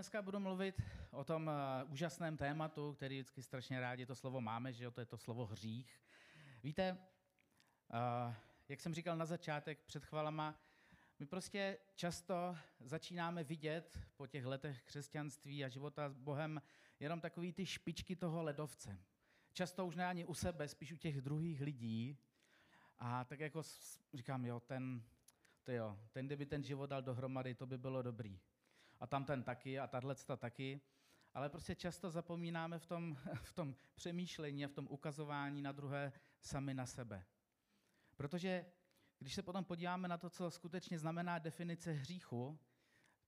dneska budu mluvit o tom uh, úžasném tématu, který vždycky strašně rádi to slovo máme, že jo, to je to slovo hřích. Víte, uh, jak jsem říkal na začátek před chvalama, my prostě často začínáme vidět po těch letech křesťanství a života s Bohem jenom takový ty špičky toho ledovce. Často už ne ani u sebe, spíš u těch druhých lidí. A tak jako říkám, jo, ten, to jo, ten, kdyby ten život dal dohromady, to by bylo dobrý a tam ten taky a tahle taky. Ale prostě často zapomínáme v tom, v tom přemýšlení a v tom ukazování na druhé sami na sebe. Protože když se potom podíváme na to, co skutečně znamená definice hříchu,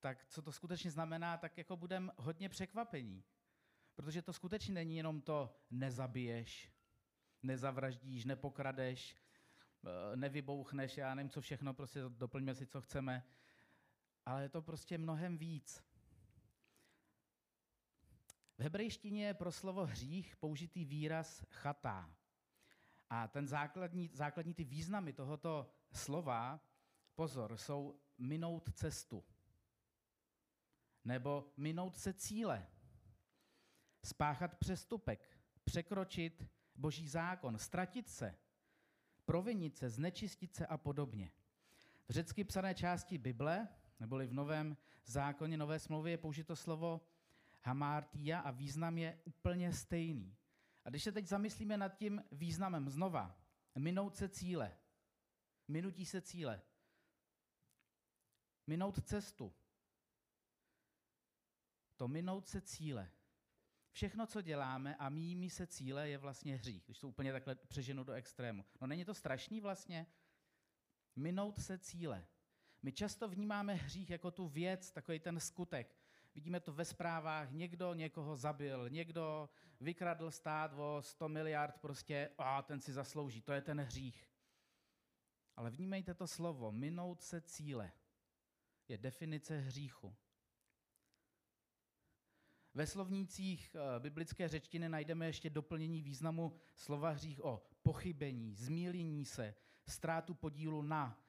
tak co to skutečně znamená, tak jako budeme hodně překvapení. Protože to skutečně není jenom to nezabiješ, nezavraždíš, nepokradeš, eh, nevybouchneš, já nevím, co všechno, prostě doplňme si, co chceme ale je to prostě mnohem víc. V hebrejštině je pro slovo hřích použitý výraz chatá. A ten základní, základní ty významy tohoto slova, pozor, jsou minout cestu. Nebo minout se cíle. Spáchat přestupek, překročit boží zákon, ztratit se, provinit se, znečistit se a podobně. V řecky psané části Bible neboli v Novém zákoně, Nové smlouvě je použito slovo hamartia a význam je úplně stejný. A když se teď zamyslíme nad tím významem znova, minout se cíle, minutí se cíle, minout cestu, to minout se cíle. Všechno, co děláme a míjíme se cíle, je vlastně hřích, když to úplně takhle přeženu do extrému. No není to strašný vlastně? Minout se cíle. My často vnímáme hřích jako tu věc, takový ten skutek. Vidíme to ve zprávách, někdo někoho zabil, někdo vykradl stát o 100 miliard, prostě a ten si zaslouží, to je ten hřích. Ale vnímejte to slovo, minout se cíle, je definice hříchu. Ve slovnících eh, biblické řečtiny najdeme ještě doplnění významu slova hřích o pochybení, zmílení se, ztrátu podílu na,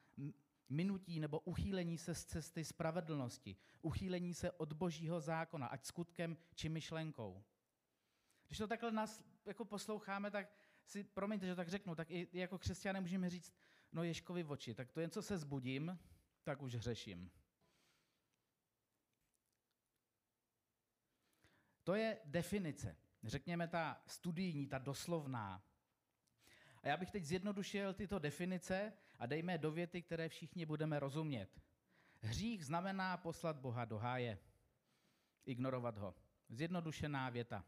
minutí nebo uchýlení se z cesty spravedlnosti, uchýlení se od božího zákona, ať skutkem či myšlenkou. Když to takhle nás jako posloucháme, tak si, promiňte, že tak řeknu, tak i jako křesťané můžeme říct, no Ježkovi v oči, tak to jen co se zbudím, tak už hřeším. To je definice, řekněme ta studijní, ta doslovná, a já bych teď zjednodušil tyto definice a dejme do věty, které všichni budeme rozumět. Hřích znamená poslat Boha do háje, ignorovat ho. Zjednodušená věta.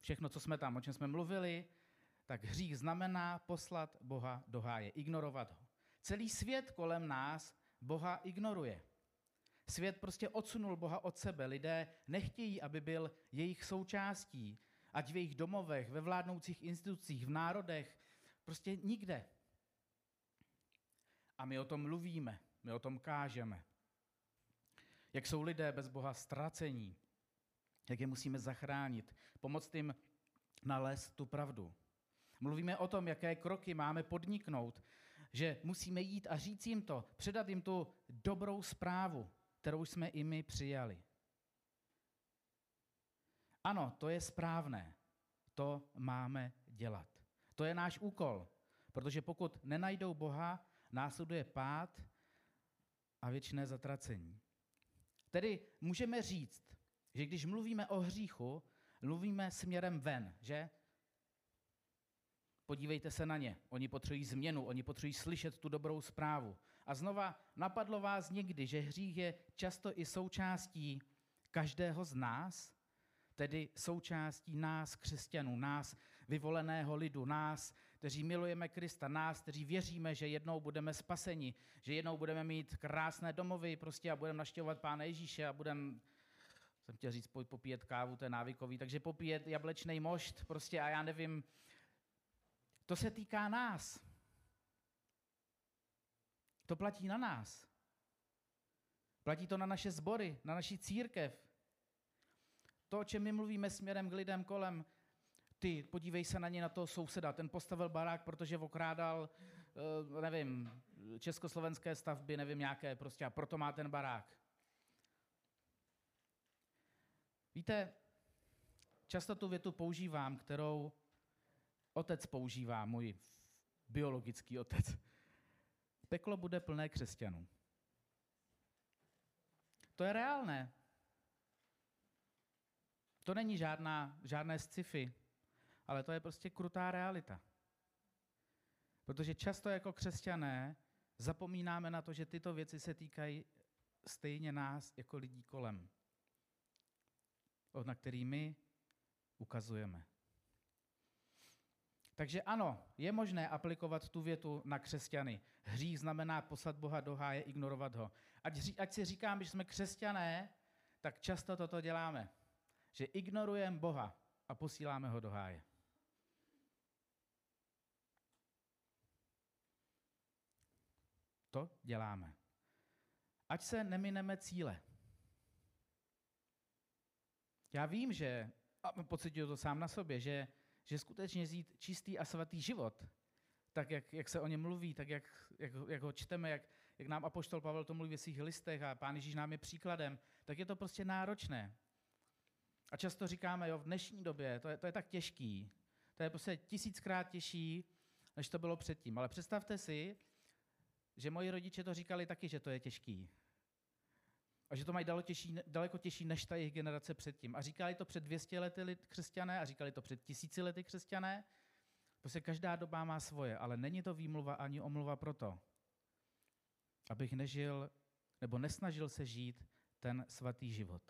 Všechno, co jsme tam, o čem jsme mluvili, tak hřích znamená poslat Boha do háje, ignorovat ho. Celý svět kolem nás Boha ignoruje. Svět prostě odsunul Boha od sebe. Lidé nechtějí, aby byl jejich součástí ať v jejich domovech, ve vládnoucích institucích, v národech, prostě nikde. A my o tom mluvíme, my o tom kážeme. Jak jsou lidé bez Boha ztracení, jak je musíme zachránit, pomoct jim nalézt tu pravdu. Mluvíme o tom, jaké kroky máme podniknout, že musíme jít a říct jim to, předat jim tu dobrou zprávu, kterou jsme i my přijali. Ano, to je správné. To máme dělat. To je náš úkol, protože pokud nenajdou Boha, následuje pád a věčné zatracení. Tedy můžeme říct, že když mluvíme o hříchu, mluvíme směrem ven, že? Podívejte se na ně. Oni potřebují změnu, oni potřebují slyšet tu dobrou zprávu. A znova napadlo vás někdy, že hřích je často i součástí každého z nás, tedy součástí nás, křesťanů, nás, vyvoleného lidu, nás, kteří milujeme Krista, nás, kteří věříme, že jednou budeme spaseni, že jednou budeme mít krásné domovy prostě a budeme naštěvovat Pána Ježíše a budeme, jsem chtěl říct, popíjet kávu, to je návykový, takže popíjet jablečný mošt prostě a já nevím, to se týká nás. To platí na nás. Platí to na naše sbory, na naši církev, to, o čem my mluvíme směrem k lidem kolem, ty, podívej se na ně, na toho souseda, ten postavil barák, protože okrádal, eh, nevím, československé stavby, nevím, nějaké prostě, a proto má ten barák. Víte, často tu větu používám, kterou otec používá, můj biologický otec. Peklo bude plné křesťanů. To je reálné. To není žádná, žádné sci-fi, ale to je prostě krutá realita. Protože často jako křesťané zapomínáme na to, že tyto věci se týkají stejně nás jako lidí kolem, na který my ukazujeme. Takže ano, je možné aplikovat tu větu na křesťany. Hřích znamená poslat Boha do háje, ignorovat ho. Ať, ať si říkám, že jsme křesťané, tak často toto děláme. Že ignorujeme Boha a posíláme ho do háje. To děláme. Ať se nemineme cíle. Já vím, že, a pocituju to sám na sobě, že, že skutečně zít čistý a svatý život, tak jak, jak se o něm mluví, tak jak, jak, jak ho čteme, jak, jak nám apoštol Pavel to mluví ve svých listech a pán Ježíš nám je příkladem, tak je to prostě náročné. A často říkáme, jo, v dnešní době, to je, to je tak těžký, to je prostě tisíckrát těžší, než to bylo předtím. Ale představte si, že moji rodiče to říkali taky, že to je těžký. A že to mají daleko těžší, daleko těžší než ta jejich generace předtím. A říkali to před 200 lety křesťané a říkali to před tisíci lety křesťané. Prostě každá doba má svoje, ale není to výmluva ani omluva proto, abych nežil nebo nesnažil se žít ten svatý život.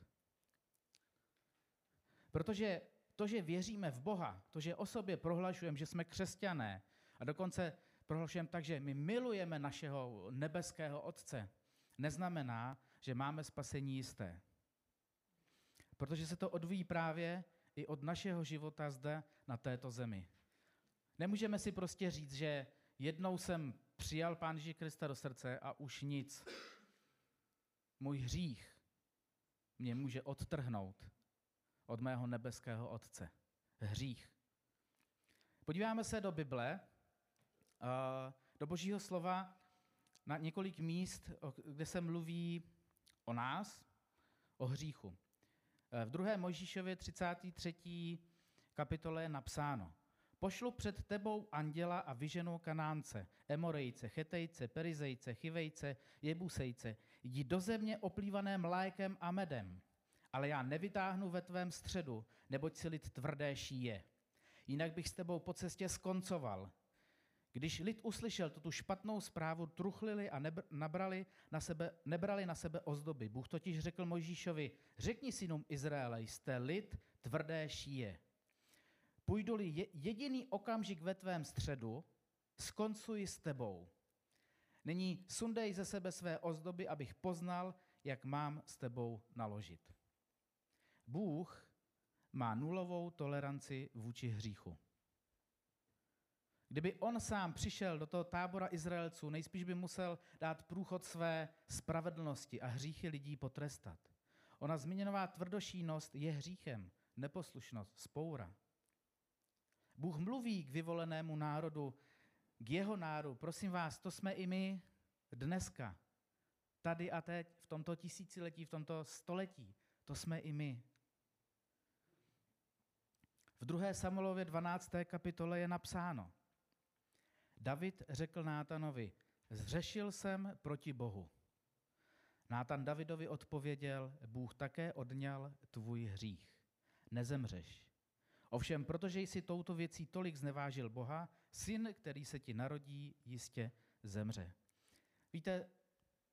Protože to, že věříme v Boha, to, že o sobě prohlašujeme, že jsme křesťané a dokonce prohlašujeme tak, že my milujeme našeho nebeského Otce, neznamená, že máme spasení jisté. Protože se to odvíjí právě i od našeho života zde na této zemi. Nemůžeme si prostě říct, že jednou jsem přijal Pán Ježíš Krista do srdce a už nic. Můj hřích mě může odtrhnout od mého nebeského Otce. Hřích. Podíváme se do Bible, do Božího slova na několik míst, kde se mluví o nás, o hříchu. V 2. Mojžíšově 33. kapitole je napsáno. Pošlu před tebou anděla a vyženou kanánce, Emorejce, Chetejce, Perizejce, Chivejce, Jebusejce. Jdi do země oplývané mlékem a medem, ale já nevytáhnu ve tvém středu, neboť si lid tvrdé šíje. Jinak bych s tebou po cestě skoncoval. Když lid uslyšel tuto špatnou zprávu, truchlili a nebr- nabrali na sebe, nebrali na sebe ozdoby. Bůh totiž řekl Mojžíšovi, řekni synům Izraele, jste lid tvrdé šíje. Půjdu-li jediný okamžik ve tvém středu, skoncuji s tebou. Nyní sundej ze sebe své ozdoby, abych poznal, jak mám s tebou naložit. Bůh má nulovou toleranci vůči hříchu. Kdyby on sám přišel do toho tábora Izraelců, nejspíš by musel dát průchod své spravedlnosti a hříchy lidí potrestat. Ona zmíněnová tvrdošínost je hříchem, neposlušnost, spoura. Bůh mluví k vyvolenému národu, k jeho národu. Prosím vás, to jsme i my dneska. Tady a teď, v tomto tisíciletí, v tomto století. To jsme i my. V 2. Samuelově 12. kapitole je napsáno. David řekl Nátanovi, zřešil jsem proti Bohu. Nátan Davidovi odpověděl, Bůh také odňal tvůj hřích. Nezemřeš. Ovšem, protože jsi touto věcí tolik znevážil Boha, syn, který se ti narodí, jistě zemře. Víte,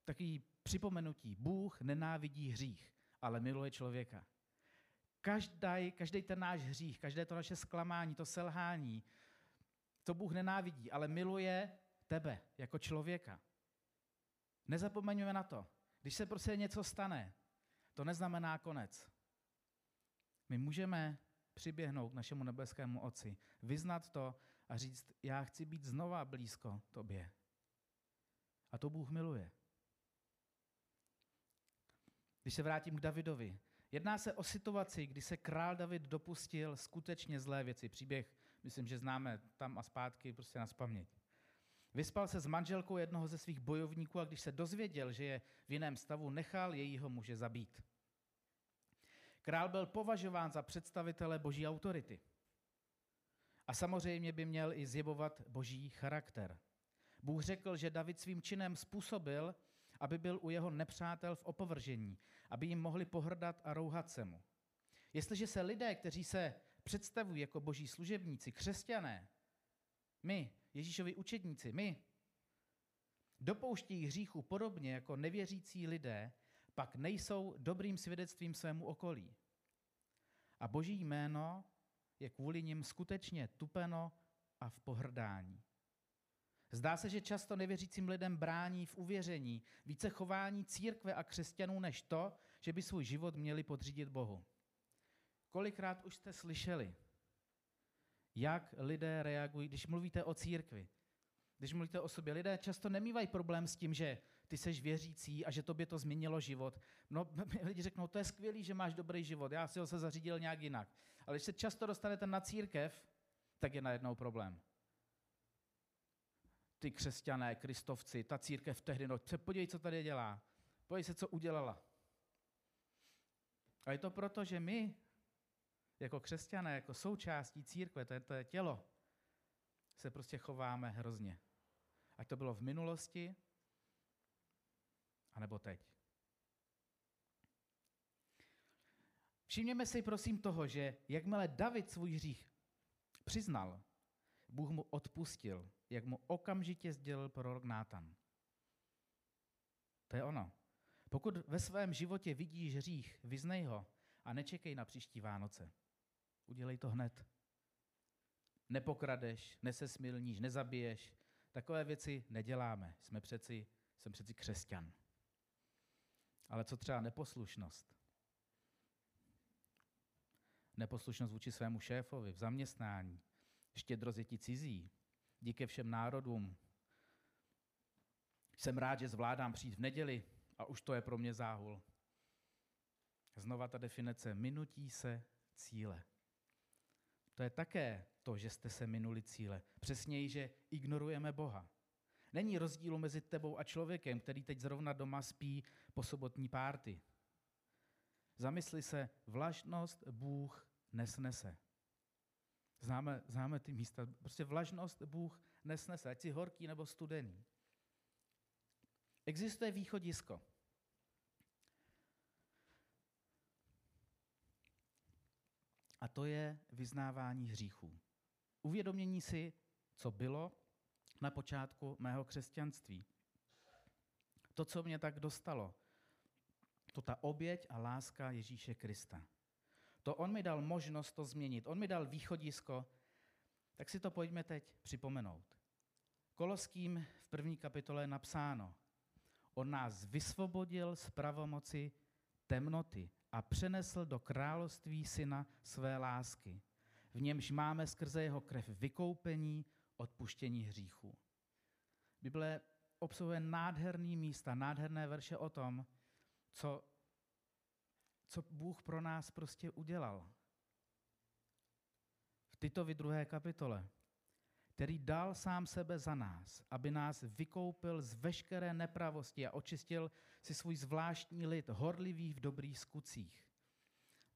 takový připomenutí, Bůh nenávidí hřích, ale miluje člověka. Každý, každý ten náš hřích, každé to naše zklamání, to selhání, to Bůh nenávidí, ale miluje tebe jako člověka. Nezapomeňme na to. Když se prostě něco stane, to neznamená konec. My můžeme přiběhnout k našemu nebeskému Otci, vyznat to a říct, já chci být znova blízko tobě. A to Bůh miluje. Když se vrátím k Davidovi, jedná se o situaci, kdy se král David dopustil skutečně zlé věci. Příběh, myslím, že známe tam a zpátky prostě na spaměť. Vyspal se s manželkou jednoho ze svých bojovníků a když se dozvěděl, že je v jiném stavu, nechal jejího muže zabít. Král byl považován za představitele boží autority. A samozřejmě by měl i zjevovat boží charakter. Bůh řekl, že David svým činem způsobil, aby byl u jeho nepřátel v opovržení, aby jim mohli pohrdat a rouhat se mu. Jestliže se lidé, kteří se představují jako boží služebníci, křesťané, my, Ježíšovi učedníci, my, dopouštějí hříchu podobně jako nevěřící lidé, pak nejsou dobrým svědectvím svému okolí. A boží jméno je kvůli nim skutečně tupeno a v pohrdání. Zdá se, že často nevěřícím lidem brání v uvěření více chování církve a křesťanů než to, že by svůj život měli podřídit Bohu. Kolikrát už jste slyšeli, jak lidé reagují, když mluvíte o církvi, když mluvíte o sobě. Lidé často nemývají problém s tím, že ty seš věřící a že tobě to změnilo život. No, lidi řeknou, to je skvělý, že máš dobrý život, já si ho se zařídil nějak jinak. Ale když se často dostanete na církev, tak je najednou problém. Ty křesťané, kristovci, ta církev tehdy, no podívej, co tady dělá. Podívej se, co udělala. A je to proto, že my, jako křesťané, jako součástí církve, to je, to je tělo, se prostě chováme hrozně. Ať to bylo v minulosti, anebo teď. Všimněme si prosím toho, že jakmile David svůj hřích přiznal, Bůh mu odpustil, jak mu okamžitě sdělil prorok Nátan. To je ono. Pokud ve svém životě vidíš hřích, vyznej ho a nečekej na příští Vánoce. Udělej to hned. Nepokradeš, nesesmilníš, nezabiješ. Takové věci neděláme. Jsme přeci, jsem přeci křesťan. Ale co třeba neposlušnost? Neposlušnost vůči svému šéfovi v zaměstnání, štědrost je ti cizí, díky všem národům. Jsem rád, že zvládám přijít v neděli a už to je pro mě záhul. Znova ta definice, minutí se cíle. To je také to, že jste se minuli cíle. Přesněji, že ignorujeme Boha. Není rozdílu mezi tebou a člověkem, který teď zrovna doma spí po sobotní párty. Zamysli se, vlažnost Bůh nesnese. Známe, známe ty místa. Prostě vlažnost Bůh nesnese, ať si horký nebo studený. Existuje východisko. A to je vyznávání hříchů. Uvědomění si, co bylo na počátku mého křesťanství. To, co mě tak dostalo, to ta oběť a láska Ježíše Krista. To on mi dal možnost to změnit, on mi dal východisko, tak si to pojďme teď připomenout. Koloským v první kapitole je napsáno, on nás vysvobodil z pravomoci temnoty a přenesl do království syna své lásky. V němž máme skrze jeho krev vykoupení, odpuštění hříchů. Bible obsahuje nádherný místa, nádherné verše o tom, co, co Bůh pro nás prostě udělal. V Titovi druhé kapitole, který dal sám sebe za nás, aby nás vykoupil z veškeré nepravosti a očistil si svůj zvláštní lid, horlivý v dobrých skutcích.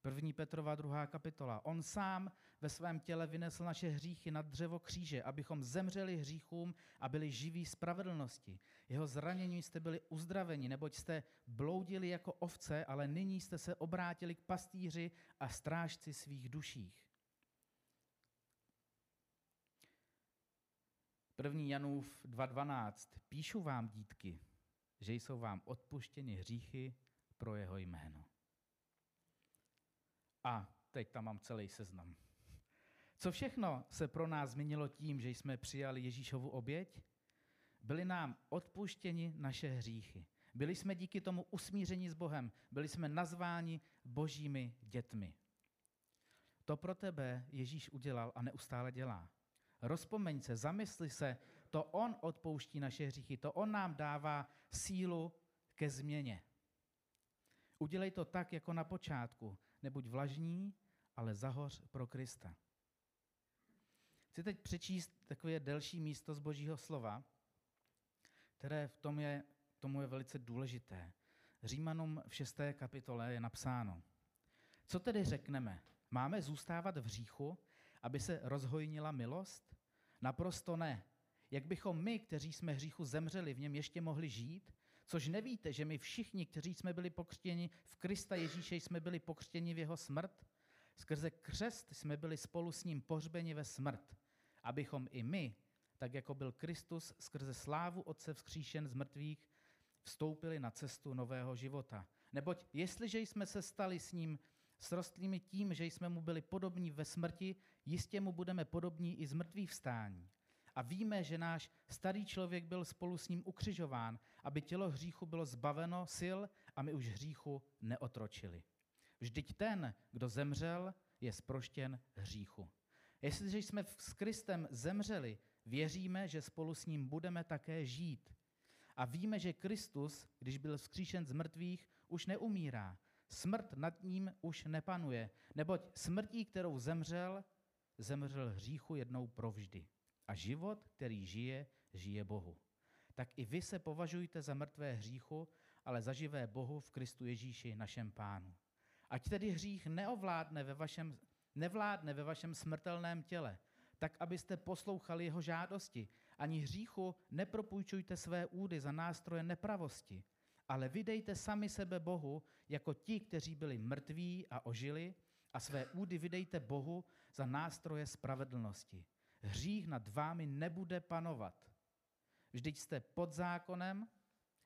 První Petrova druhá kapitola. On sám ve svém těle vynesl naše hříchy na dřevo kříže, abychom zemřeli hříchům a byli živí spravedlnosti. Jeho zranění jste byli uzdraveni, neboť jste bloudili jako ovce, ale nyní jste se obrátili k pastýři a strážci svých duších. První Janův 2.12. Píšu vám, dítky, že jsou vám odpuštěny hříchy pro jeho jméno. A teď tam mám celý seznam. Co všechno se pro nás změnilo tím, že jsme přijali Ježíšovu oběť? Byly nám odpuštěni naše hříchy. Byli jsme díky tomu usmířeni s Bohem. Byli jsme nazváni božími dětmi. To pro tebe Ježíš udělal a neustále dělá. Rozpomeň se, zamysli se, to On odpouští naše hříchy, to On nám dává sílu ke změně. Udělej to tak, jako na počátku. Nebuď vlažní, ale zahoř pro Krista. Chci teď přečíst takové delší místo z Božího slova, které v tom je, tomu je velice důležité. Římanům v šesté kapitole je napsáno. Co tedy řekneme? Máme zůstávat v hříchu, aby se rozhojnila milost? Naprosto ne. Jak bychom my, kteří jsme hříchu zemřeli, v něm ještě mohli žít? Což nevíte, že my všichni, kteří jsme byli pokřtěni v Krista Ježíše, jsme byli pokřtěni v jeho smrt? Skrze křest jsme byli spolu s ním pohřbeni ve smrt, abychom i my, tak jako byl Kristus skrze slávu Otce vzkříšen z mrtvých, vstoupili na cestu nového života. Neboť jestliže jsme se stali s ním srostlými tím, že jsme mu byli podobní ve smrti, jistě mu budeme podobní i z mrtvých vstání. A víme, že náš starý člověk byl spolu s ním ukřižován, aby tělo hříchu bylo zbaveno sil a my už hříchu neotročili. Vždyť ten, kdo zemřel, je sproštěn hříchu. Jestliže jsme s Kristem zemřeli, věříme, že spolu s ním budeme také žít. A víme, že Kristus, když byl vzkříšen z mrtvých, už neumírá. Smrt nad ním už nepanuje, neboť smrtí, kterou zemřel, zemřel hříchu jednou provždy. A život, který žije, žije Bohu. Tak i vy se považujte za mrtvé hříchu, ale za živé Bohu v Kristu Ježíši, našem pánu. Ať tedy hřích neovládne ve vašem, nevládne ve vašem smrtelném těle, tak abyste poslouchali jeho žádosti. Ani hříchu nepropůjčujte své údy za nástroje nepravosti, ale vydejte sami sebe Bohu jako ti, kteří byli mrtví a ožili, a své údy vydejte Bohu za nástroje spravedlnosti. Hřích nad vámi nebude panovat. Vždyť jste pod zákonem,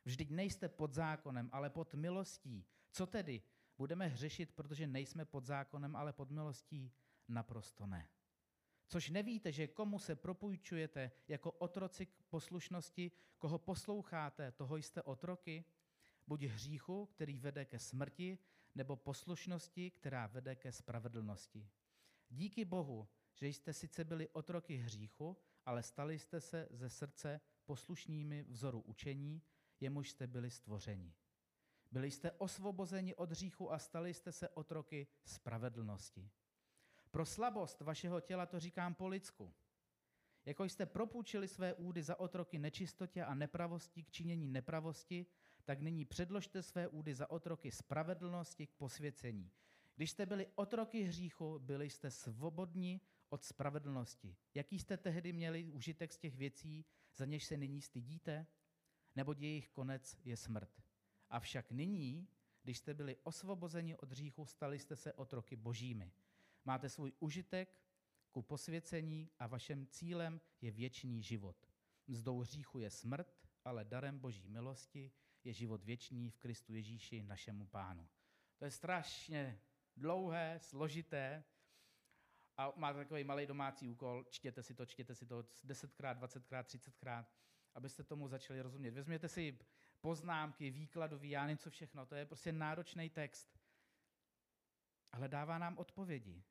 vždyť nejste pod zákonem, ale pod milostí. Co tedy? Budeme hřešit, protože nejsme pod zákonem, ale pod milostí? Naprosto ne. Což nevíte, že komu se propůjčujete jako otroci k poslušnosti, koho posloucháte, toho jste otroky? Buď hříchu, který vede ke smrti, nebo poslušnosti, která vede ke spravedlnosti. Díky Bohu, že jste sice byli otroky hříchu, ale stali jste se ze srdce poslušnými vzoru učení, jemuž jste byli stvořeni. Byli jste osvobozeni od hříchu a stali jste se otroky spravedlnosti. Pro slabost vašeho těla to říkám po lidsku. Jako jste propůjčili své údy za otroky nečistotě a nepravosti k činění nepravosti, tak nyní předložte své údy za otroky spravedlnosti k posvěcení. Když jste byli otroky hříchu, byli jste svobodní od spravedlnosti. Jaký jste tehdy měli užitek z těch věcí, za něž se nyní stydíte? Nebo jejich konec je smrt. Avšak nyní, když jste byli osvobozeni od hříchu, stali jste se otroky božími. Máte svůj užitek ku posvěcení a vašem cílem je věčný život. Mzdou hříchu je smrt, ale darem boží milosti je život věčný v Kristu Ježíši, našemu pánu. To je strašně dlouhé, složité a máte takový malý domácí úkol, čtěte si to, čtěte si to 10krát, 20krát, 30krát, abyste tomu začali rozumět. Vezměte si poznámky, výkladový, já nevím co všechno, to je prostě náročný text. Ale dává nám odpovědi.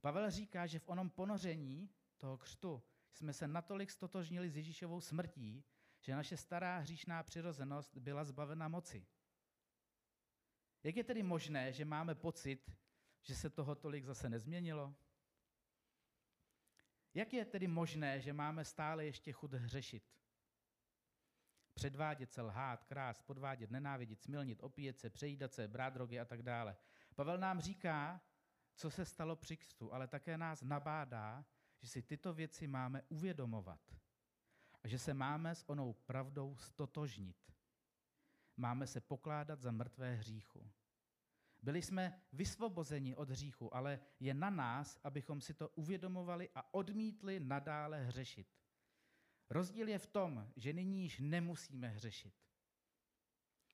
Pavel říká, že v onom ponoření toho křtu jsme se natolik stotožnili s Ježíšovou smrtí, že naše stará hříšná přirozenost byla zbavena moci. Jak je tedy možné, že máme pocit, že se toho tolik zase nezměnilo? Jak je tedy možné, že máme stále ještě chud hřešit? Předvádět se, lhát, krást, podvádět, nenávidět, smilnit, opíjet se, přejídat se, brát drogy a tak dále. Pavel nám říká, co se stalo při křtu, ale také nás nabádá, že si tyto věci máme uvědomovat a že se máme s onou pravdou stotožnit. Máme se pokládat za mrtvé hříchu. Byli jsme vysvobozeni od hříchu, ale je na nás, abychom si to uvědomovali a odmítli nadále hřešit. Rozdíl je v tom, že nyní již nemusíme hřešit.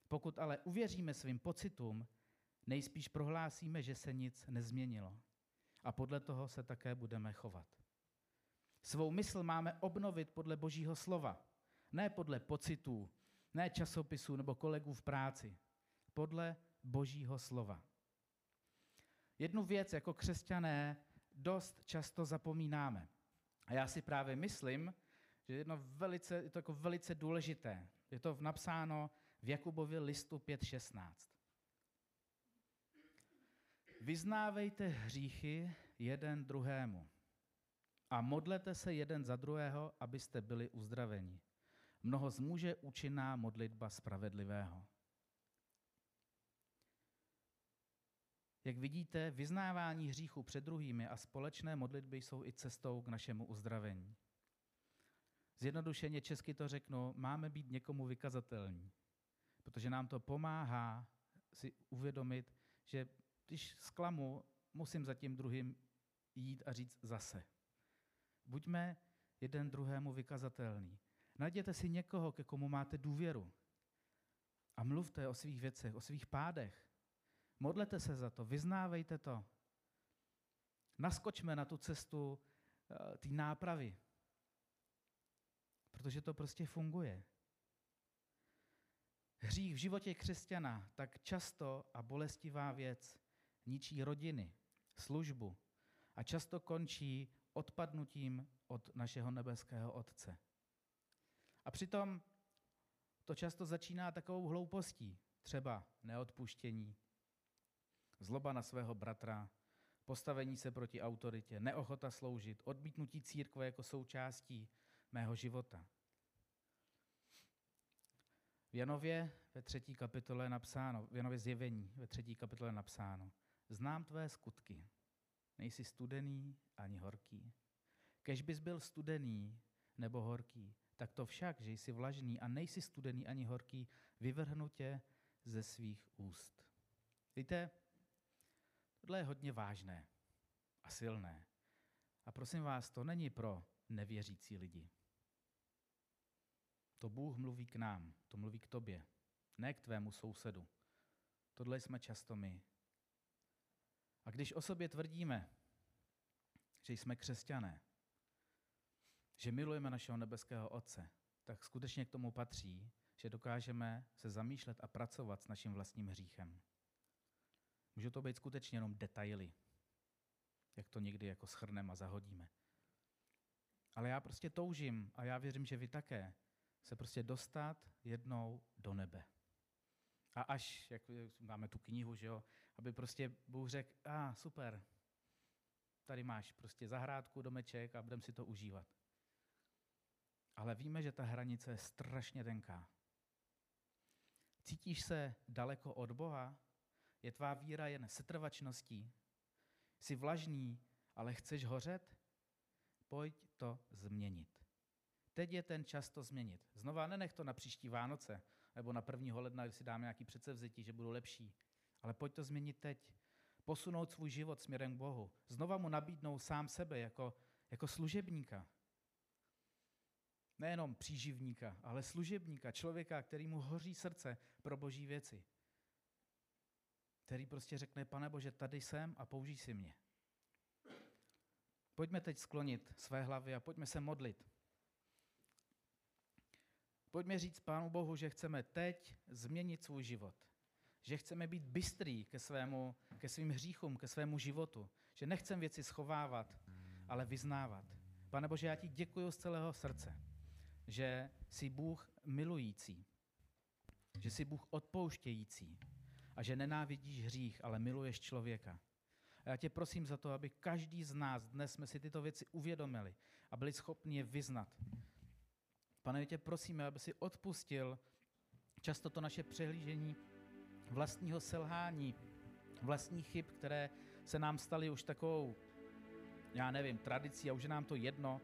Pokud ale uvěříme svým pocitům, nejspíš prohlásíme, že se nic nezměnilo. A podle toho se také budeme chovat. Svou mysl máme obnovit podle Božího slova, ne podle pocitů, ne časopisů nebo kolegů v práci, podle Božího slova. Jednu věc jako křesťané dost často zapomínáme. A já si právě myslím, že jedno velice, je to jako velice důležité. Je to napsáno v Jakubově listu 5.16. Vyznávejte hříchy jeden druhému a modlete se jeden za druhého, abyste byli uzdraveni. Mnoho zmůže účinná modlitba spravedlivého. Jak vidíte, vyznávání hříchu před druhými a společné modlitby jsou i cestou k našemu uzdravení. Zjednodušeně česky to řeknu, máme být někomu vykazatelní, protože nám to pomáhá si uvědomit, že když zklamu, musím za tím druhým jít a říct zase. Buďme jeden druhému vykazatelný. Najděte si někoho, ke komu máte důvěru. A mluvte o svých věcech, o svých pádech. Modlete se za to, vyznávejte to. Naskočme na tu cestu uh, té nápravy. Protože to prostě funguje. Hřích v životě křesťana tak často a bolestivá věc ničí rodiny, službu a často končí odpadnutím od našeho nebeského Otce. A přitom to často začíná takovou hloupostí, třeba neodpuštění, zloba na svého bratra, postavení se proti autoritě, neochota sloužit, odmítnutí církve jako součástí mého života. V Janově ve třetí kapitole napsáno, v Janově zjevení ve třetí kapitole napsáno, znám tvé skutky, nejsi studený ani horký. Kež bys byl studený nebo horký, tak to však, že jsi vlažný a nejsi studený ani horký, vyvrhnu tě ze svých úst. Víte, tohle je hodně vážné a silné. A prosím vás, to není pro nevěřící lidi. To Bůh mluví k nám, to mluví k tobě, ne k tvému sousedu. Tohle jsme často my. A když o sobě tvrdíme, že jsme křesťané, že milujeme našeho nebeského Otce, tak skutečně k tomu patří, že dokážeme se zamýšlet a pracovat s naším vlastním hříchem. Může to být skutečně jenom detaily, jak to někdy jako schrneme a zahodíme. Ale já prostě toužím a já věřím, že vy také, se prostě dostat jednou do nebe. A až, jak máme tu knihu, že jo, aby prostě Bůh řekl, a ah, super, tady máš prostě zahrádku, domeček a budeme si to užívat. Ale víme, že ta hranice je strašně tenká. Cítíš se daleko od Boha? Je tvá víra jen setrvačností? Jsi vlažný, ale chceš hořet? Pojď to změnit. Teď je ten čas to změnit. Znova nenech to na příští Vánoce, nebo na 1. ledna, když si dáme nějaký předsevzetí, že budu lepší. Ale pojď to změnit teď. Posunout svůj život směrem k Bohu. Znova mu nabídnout sám sebe jako, jako služebníka. Nejenom příživníka, ale služebníka, člověka, který mu hoří srdce pro boží věci. Který prostě řekne, pane Bože, tady jsem a použij si mě. Pojďme teď sklonit své hlavy a pojďme se modlit. Pojďme říct Pánu Bohu, že chceme teď změnit svůj život. Že chceme být bystrý ke, svému, ke svým hříchům, ke svému životu. Že nechcem věci schovávat, ale vyznávat. Pane Bože, já ti děkuji z celého srdce, že jsi Bůh milující, že jsi Bůh odpouštějící a že nenávidíš hřích, ale miluješ člověka. A já tě prosím za to, aby každý z nás dnes jsme si tyto věci uvědomili a byli schopni je vyznat. Pane, tě prosíme, aby si odpustil často to naše přehlížení vlastního selhání, vlastních chyb, které se nám staly už takovou, já nevím, tradicí a už je nám to jedno,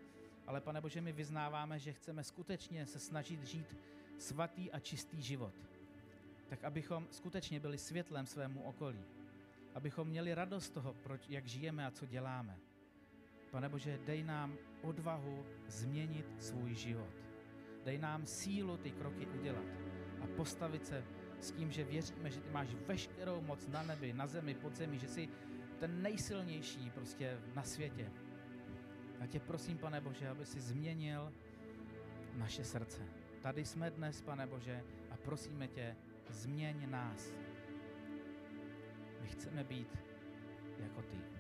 ale pane Bože, my vyznáváme, že chceme skutečně se snažit žít svatý a čistý život. Tak abychom skutečně byli světlem svému okolí. Abychom měli radost toho, proč, jak žijeme a co děláme. Pane Bože, dej nám odvahu změnit svůj život. Dej nám sílu ty kroky udělat a postavit se s tím, že věříme, že ty máš veškerou moc na nebi, na zemi, pod zemi, že jsi ten nejsilnější prostě na světě. Já tě prosím, pane Bože, aby si změnil naše srdce. Tady jsme dnes, pane Bože, a prosíme tě, změň nás. My chceme být jako ty.